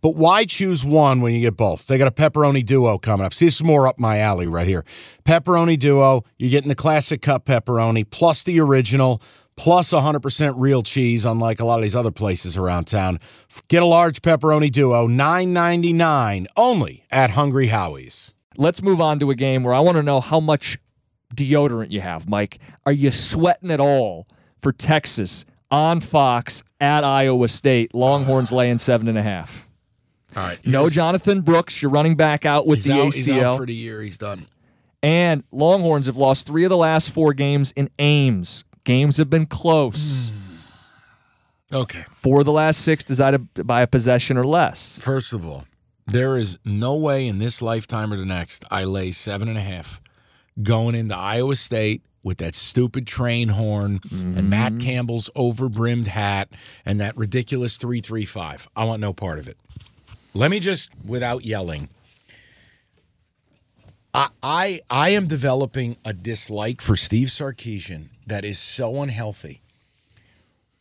But why choose one when you get both? They got a pepperoni duo coming up. See, this is more up my alley right here. Pepperoni duo, you're getting the classic cup pepperoni plus the original plus 100% real cheese, unlike a lot of these other places around town. Get a large pepperoni duo, $9.99 only at Hungry Howie's. Let's move on to a game where I want to know how much deodorant you have, Mike. Are you sweating at all for Texas on Fox at Iowa State? Longhorns laying seven and a half. All right. No Jonathan Brooks, you're running back out with the out, ACL. He's out for the year. He's done. And Longhorns have lost three of the last four games in Ames. Games have been close. Hmm. Okay. Four of the last six decided by a possession or less. First of all, there is no way in this lifetime or the next I lay seven and a half going into Iowa State with that stupid train horn and Matt mm-hmm. Campbell's overbrimmed hat and that ridiculous 335. I want no part of it. Let me just, without yelling, I, I I am developing a dislike for Steve Sarkisian that is so unhealthy.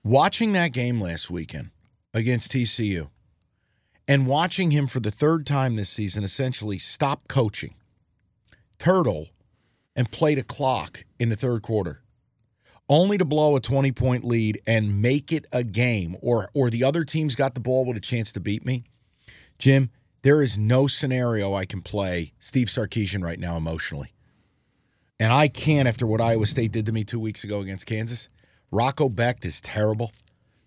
Watching that game last weekend against TCU and watching him for the third time this season essentially stop coaching, turtle, and play the clock in the third quarter, only to blow a 20 point lead and make it a game, or, or the other team's got the ball with a chance to beat me. Jim, there is no scenario I can play Steve Sarkisian right now emotionally. And I can't after what Iowa State did to me two weeks ago against Kansas. Rocco Becht is terrible.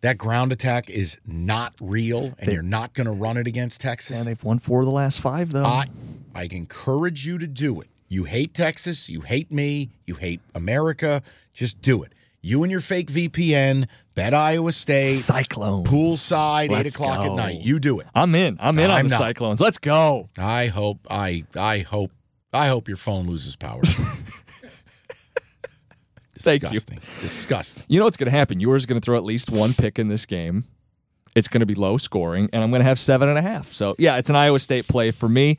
That ground attack is not real, and They- you're not going to run it against Texas. And they've won four of the last five, though. I, I encourage you to do it. You hate Texas, you hate me, you hate America. Just do it. You and your fake VPN, bet Iowa State, Cyclones. poolside, eight Let's o'clock go. at night. You do it. I'm in. I'm in on I'm the not. Cyclones. Let's go. I hope. I. I hope. I hope your phone loses power. Thank you. Disgusting. Disgusting. You know what's going to happen? Ewers is going to throw at least one pick in this game. It's going to be low scoring, and I'm going to have seven and a half. So, yeah, it's an Iowa State play for me.